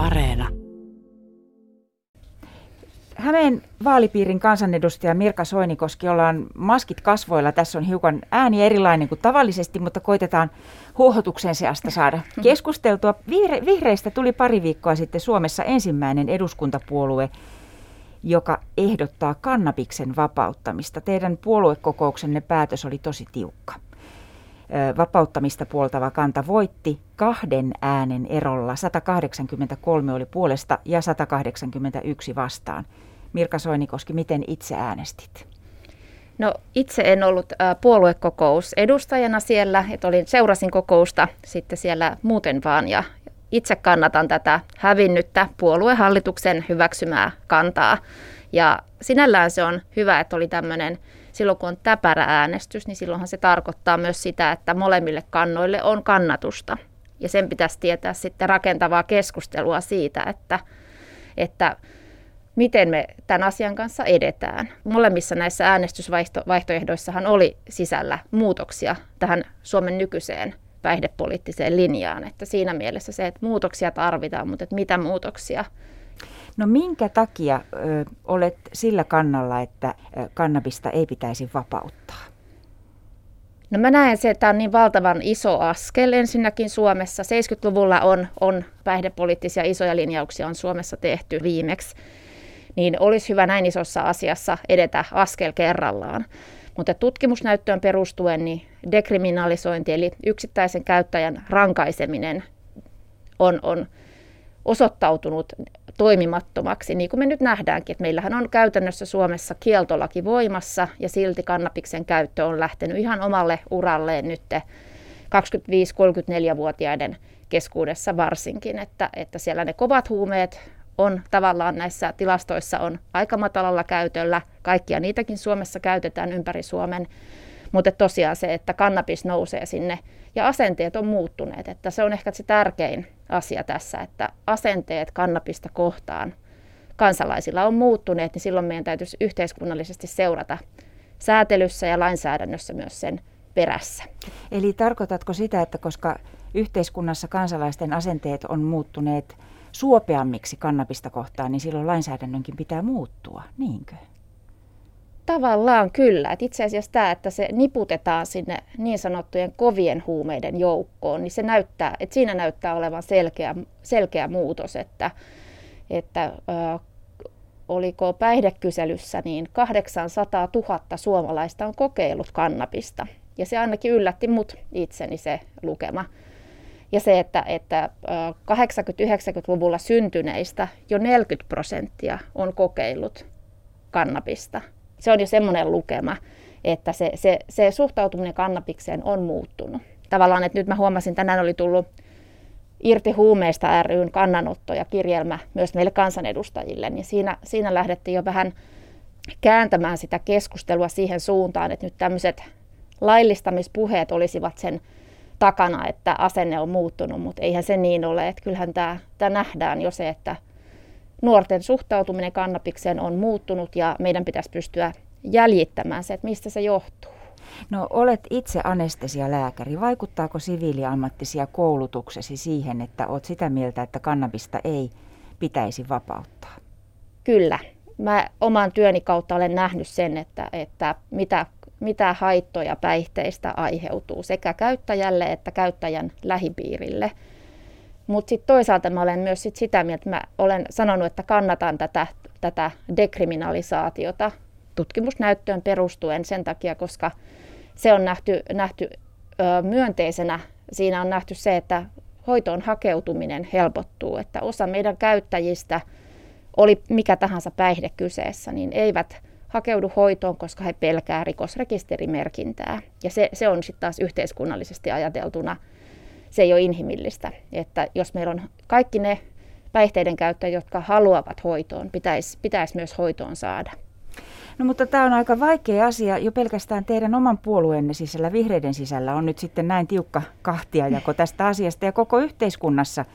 Areena. Hämeen vaalipiirin kansanedustaja Mirka Soinikoski, ollaan maskit kasvoilla. Tässä on hiukan ääni erilainen kuin tavallisesti, mutta koitetaan huohotuksen seasta saada keskusteltua. Vihre- vihreistä tuli pari viikkoa sitten Suomessa ensimmäinen eduskuntapuolue, joka ehdottaa kannabiksen vapauttamista. Teidän puoluekokouksenne päätös oli tosi tiukka. Vapauttamista puoltava kanta voitti kahden äänen erolla. 183 oli puolesta ja 181 vastaan. Mirka Soinikoski, miten itse äänestit? No itse en ollut puoluekokous edustajana siellä, että olin, seurasin kokousta sitten siellä muuten vaan ja itse kannatan tätä hävinnyttä puoluehallituksen hyväksymää kantaa. Ja sinällään se on hyvä, että oli tämmöinen, silloin kun on täpärä äänestys, niin silloinhan se tarkoittaa myös sitä, että molemmille kannoille on kannatusta. Ja sen pitäisi tietää sitten rakentavaa keskustelua siitä, että, että miten me tämän asian kanssa edetään. Molemmissa näissä äänestysvaihtoehdoissahan oli sisällä muutoksia tähän Suomen nykyiseen päihdepoliittiseen linjaan. Että siinä mielessä se, että muutoksia tarvitaan, mutta että mitä muutoksia. No minkä takia ö, olet sillä kannalla, että kannabista ei pitäisi vapauttaa? No mä näen se, että tämä on niin valtavan iso askel ensinnäkin Suomessa. 70-luvulla on, on päihdepoliittisia isoja linjauksia on Suomessa tehty viimeksi niin olisi hyvä näin isossa asiassa edetä askel kerrallaan. Mutta tutkimusnäyttöön perustuen niin dekriminalisointi eli yksittäisen käyttäjän rankaiseminen on, on osoittautunut toimimattomaksi, niin kuin me nyt nähdäänkin, että meillähän on käytännössä Suomessa kieltolaki voimassa ja silti kannabiksen käyttö on lähtenyt ihan omalle uralleen nyt 25-34-vuotiaiden keskuudessa varsinkin, että, että siellä ne kovat huumeet on tavallaan näissä tilastoissa on aika matalalla käytöllä. Kaikkia niitäkin Suomessa käytetään ympäri Suomen. Mutta tosiaan se, että kannabis nousee sinne ja asenteet on muuttuneet. Että se on ehkä se tärkein asia tässä, että asenteet kannabista kohtaan kansalaisilla on muuttuneet, niin silloin meidän täytyisi yhteiskunnallisesti seurata säätelyssä ja lainsäädännössä myös sen perässä. Eli tarkoitatko sitä, että koska yhteiskunnassa kansalaisten asenteet on muuttuneet suopeammiksi kannabista kohtaan, niin silloin lainsäädännönkin pitää muuttua, niinkö? Tavallaan kyllä. Et itse asiassa tämä, että se niputetaan sinne niin sanottujen kovien huumeiden joukkoon, niin se näyttää, että siinä näyttää olevan selkeä, selkeä muutos, että, että äh, oliko päihdekyselyssä, niin 800 000 suomalaista on kokeillut kannabista. Ja se ainakin yllätti mut itseni se lukema. Ja se, että, että 80-90-luvulla syntyneistä jo 40 prosenttia on kokeillut kannabista. Se on jo semmoinen lukema, että se, se, se suhtautuminen kannabikseen on muuttunut. Tavallaan, että nyt mä huomasin, tänään oli tullut Irti huumeista ryn kannanotto ja kirjelmä myös meille kansanedustajille, niin siinä, siinä lähdettiin jo vähän kääntämään sitä keskustelua siihen suuntaan, että nyt tämmöiset laillistamispuheet olisivat sen takana, että asenne on muuttunut, mutta eihän se niin ole. Että kyllähän tämä, tämä nähdään jo se, että nuorten suhtautuminen kannabikseen on muuttunut ja meidän pitäisi pystyä jäljittämään se, että mistä se johtuu. No olet itse anestesialääkäri. Vaikuttaako siviiliammattisia koulutuksesi siihen, että olet sitä mieltä, että kannabista ei pitäisi vapauttaa? Kyllä. Mä oman työni kautta olen nähnyt sen, että, että mitä mitä haittoja päihteistä aiheutuu sekä käyttäjälle että käyttäjän lähipiirille. Mutta sitten toisaalta mä olen myös sit sitä mieltä, että mä olen sanonut, että kannatan tätä, tätä dekriminalisaatiota tutkimusnäyttöön perustuen sen takia, koska se on nähty, nähty ö, myönteisenä. Siinä on nähty se, että hoitoon hakeutuminen helpottuu, että osa meidän käyttäjistä, oli mikä tahansa päihde kyseessä, niin eivät hakeudu hoitoon, koska he pelkää rikosrekisterimerkintää. Ja se, se on sitten taas yhteiskunnallisesti ajateltuna, se ei ole inhimillistä. Että jos meillä on kaikki ne päihteiden käyttäjät, jotka haluavat hoitoon, pitäisi, pitäisi myös hoitoon saada. No mutta tämä on aika vaikea asia. Jo pelkästään teidän oman puolueenne sisällä, vihreiden sisällä, on nyt sitten näin tiukka kahtiajako tästä asiasta ja koko yhteiskunnassa –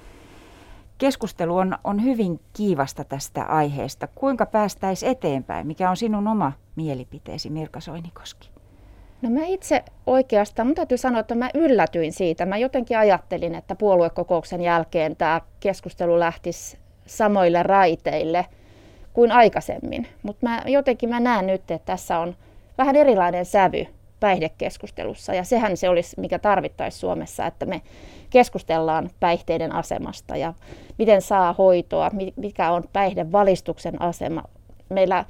Keskustelu on, on hyvin kiivasta tästä aiheesta. Kuinka päästäisiin eteenpäin? Mikä on sinun oma mielipiteesi, Mirka Soinikoski? No mä itse oikeastaan, mun täytyy sanoa, että mä yllätyin siitä. Mä jotenkin ajattelin, että puoluekokouksen jälkeen tämä keskustelu lähtisi samoille raiteille kuin aikaisemmin. Mutta mä, jotenkin mä näen nyt, että tässä on vähän erilainen sävy päihdekeskustelussa. Ja sehän se olisi, mikä tarvittaisi Suomessa, että me keskustellaan päihteiden asemasta ja miten saa hoitoa, mikä on päihdevalistuksen asema. Meillä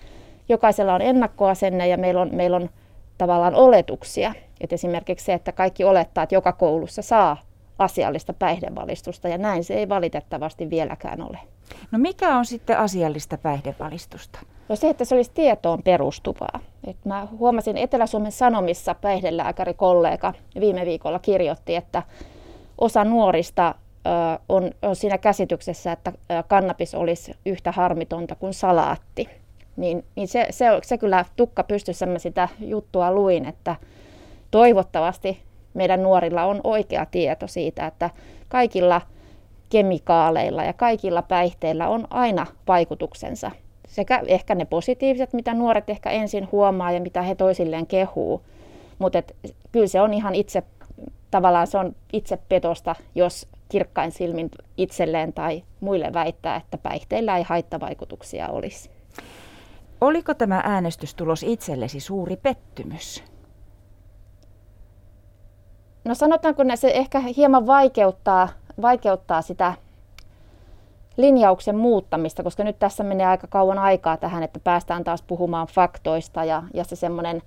jokaisella on ennakkoasenne ja meillä on, meillä on tavallaan oletuksia. Et esimerkiksi se, että kaikki olettaa, että joka koulussa saa asiallista päihdevalistusta ja näin se ei valitettavasti vieläkään ole. No mikä on sitten asiallista päihdevalistusta? No se, että se olisi tietoon perustuvaa. Et mä huomasin Etelä-Suomen Sanomissa päihdelääkärikollega viime viikolla kirjoitti, että osa nuorista on, on siinä käsityksessä, että kannabis olisi yhtä harmitonta kuin salaatti. Niin, niin se, se, se kyllä tukka pystyssä mä sitä juttua luin, että toivottavasti meidän nuorilla on oikea tieto siitä, että kaikilla kemikaaleilla ja kaikilla päihteillä on aina vaikutuksensa. Sekä ehkä ne positiiviset, mitä nuoret ehkä ensin huomaa ja mitä he toisilleen kehuu. Mutta kyllä se on ihan itse, tavallaan se on itse petosta, jos kirkkain silmin itselleen tai muille väittää, että päihteillä ei haittavaikutuksia olisi. Oliko tämä äänestystulos itsellesi suuri pettymys? No sanotaanko, että se ehkä hieman vaikeuttaa, vaikeuttaa sitä linjauksen muuttamista, koska nyt tässä menee aika kauan aikaa tähän, että päästään taas puhumaan faktoista ja, ja se semmoinen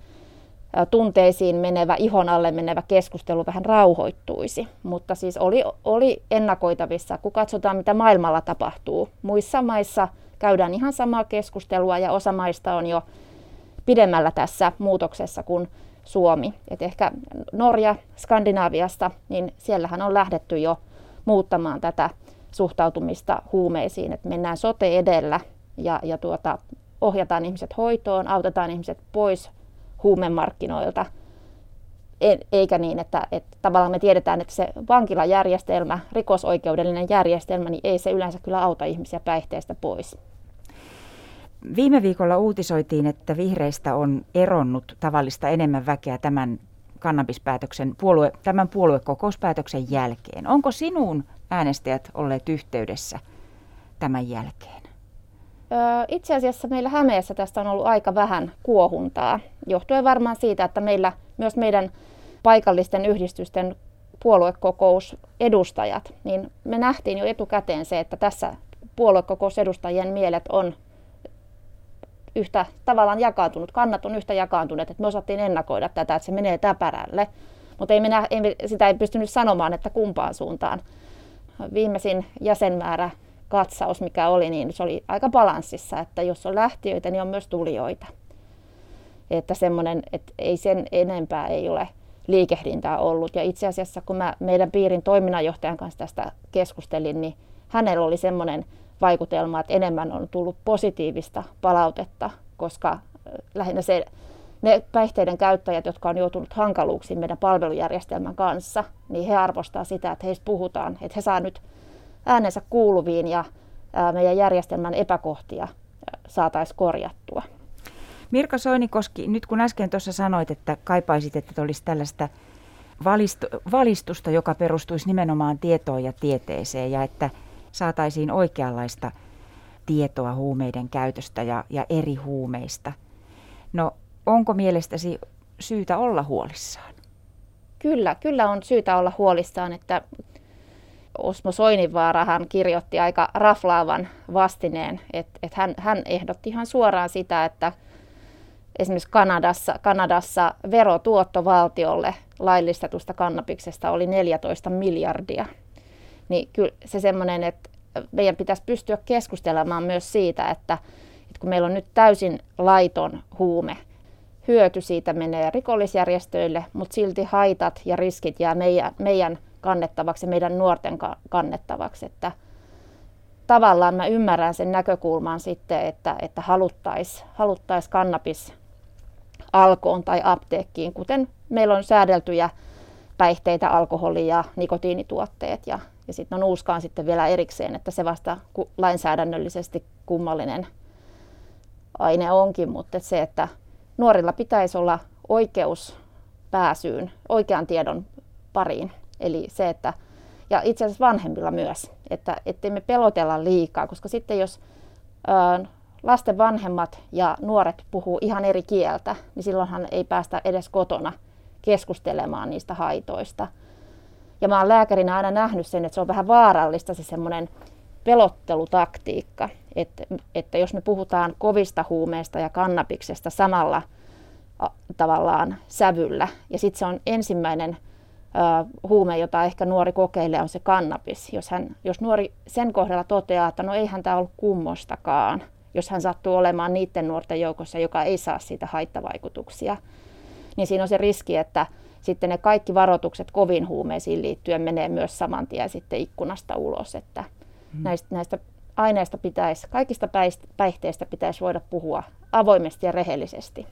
tunteisiin menevä, ihon alle menevä keskustelu vähän rauhoittuisi. Mutta siis oli, oli ennakoitavissa, kun katsotaan mitä maailmalla tapahtuu. Muissa maissa käydään ihan samaa keskustelua ja osa maista on jo pidemmällä tässä muutoksessa kuin Suomi. Et ehkä Norja Skandinaaviasta, niin siellähän on lähdetty jo muuttamaan tätä suhtautumista huumeisiin, että mennään sote edellä ja, ja tuota, ohjataan ihmiset hoitoon, autetaan ihmiset pois huumemarkkinoilta, e, eikä niin, että, että tavallaan me tiedetään, että se vankilajärjestelmä, rikosoikeudellinen järjestelmä, niin ei se yleensä kyllä auta ihmisiä päihteestä pois. Viime viikolla uutisoitiin, että vihreistä on eronnut tavallista enemmän väkeä tämän kannabispäätöksen, puolue, tämän puoluekokouspäätöksen jälkeen. Onko sinun äänestäjät olleet yhteydessä tämän jälkeen? Itse asiassa meillä Hämeessä tästä on ollut aika vähän kuohuntaa, johtuen varmaan siitä, että meillä myös meidän paikallisten yhdistysten puoluekokousedustajat, niin me nähtiin jo etukäteen se, että tässä puoluekokousedustajien mielet on yhtä tavallaan jakaantunut, kannat on yhtä jakaantuneet, että me osattiin ennakoida tätä, että se menee täpärälle. Mutta ei minä, ei, sitä ei pystynyt sanomaan, että kumpaan suuntaan. Viimeisin jäsenmäärä katsaus, mikä oli, niin se oli aika balanssissa, että jos on lähtiöitä, niin on myös tulijoita. Että semmoinen, että ei sen enempää ei ole liikehdintää ollut. Ja itse asiassa, kun mä meidän piirin toiminnanjohtajan kanssa tästä keskustelin, niin hänellä oli semmoinen vaikutelma, että enemmän on tullut positiivista palautetta, koska lähinnä se, ne päihteiden käyttäjät, jotka on joutunut hankaluuksiin meidän palvelujärjestelmän kanssa, niin he arvostaa sitä, että heistä puhutaan, että he saa nyt äänensä kuuluviin ja meidän järjestelmän epäkohtia saataisiin korjattua. Mirka Soinikoski, nyt kun äsken tuossa sanoit, että kaipaisit, että olisi tällaista valistusta, joka perustuisi nimenomaan tietoon ja tieteeseen ja että saataisiin oikeanlaista tietoa huumeiden käytöstä ja, ja eri huumeista. No onko mielestäsi syytä olla huolissaan? Kyllä, kyllä on syytä olla huolissaan, että Osmo Soininvaarahan kirjoitti aika raflaavan vastineen, että, että hän, hän ehdotti ihan suoraan sitä, että esimerkiksi Kanadassa, Kanadassa verotuotto valtiolle laillistetusta kannabiksesta oli 14 miljardia niin kyllä se semmoinen, että meidän pitäisi pystyä keskustelemaan myös siitä, että, että kun meillä on nyt täysin laiton huume, hyöty siitä menee rikollisjärjestöille, mutta silti haitat ja riskit jää meidän, meidän kannettavaksi ja meidän nuorten kannettavaksi. Että tavallaan mä ymmärrän sen näkökulman sitten, että, että haluttaisiin haluttais kannabis alkoon tai apteekkiin, kuten meillä on säädeltyjä päihteitä, alkoholia, nikotiinituotteet ja, ja sitten on uuskaan sitten vielä erikseen, että se vasta lainsäädännöllisesti kummallinen aine onkin, mutta se, että nuorilla pitäisi olla oikeus pääsyyn, oikean tiedon pariin. Eli se, että, ja itse asiassa vanhemmilla myös, että ettei me pelotella liikaa, koska sitten jos ö, lasten vanhemmat ja nuoret puhuu ihan eri kieltä, niin silloinhan ei päästä edes kotona keskustelemaan niistä haitoista. Ja mä oon lääkärinä aina nähnyt sen, että se on vähän vaarallista se semmoinen pelottelutaktiikka, että, että jos me puhutaan kovista huumeista ja kannabiksesta samalla tavallaan sävyllä, ja sitten se on ensimmäinen huume, jota ehkä nuori kokeilee, on se kannabis. Jos, hän, jos nuori sen kohdalla toteaa, että no eihän tämä ollut kummostakaan, jos hän sattuu olemaan niiden nuorten joukossa, joka ei saa siitä haittavaikutuksia, niin siinä on se riski, että sitten ne kaikki varoitukset kovin huumeisiin liittyen menee myös saman tien sitten ikkunasta ulos, että hmm. näistä, näistä aineista pitäisi, kaikista päihteistä pitäisi voida puhua avoimesti ja rehellisesti.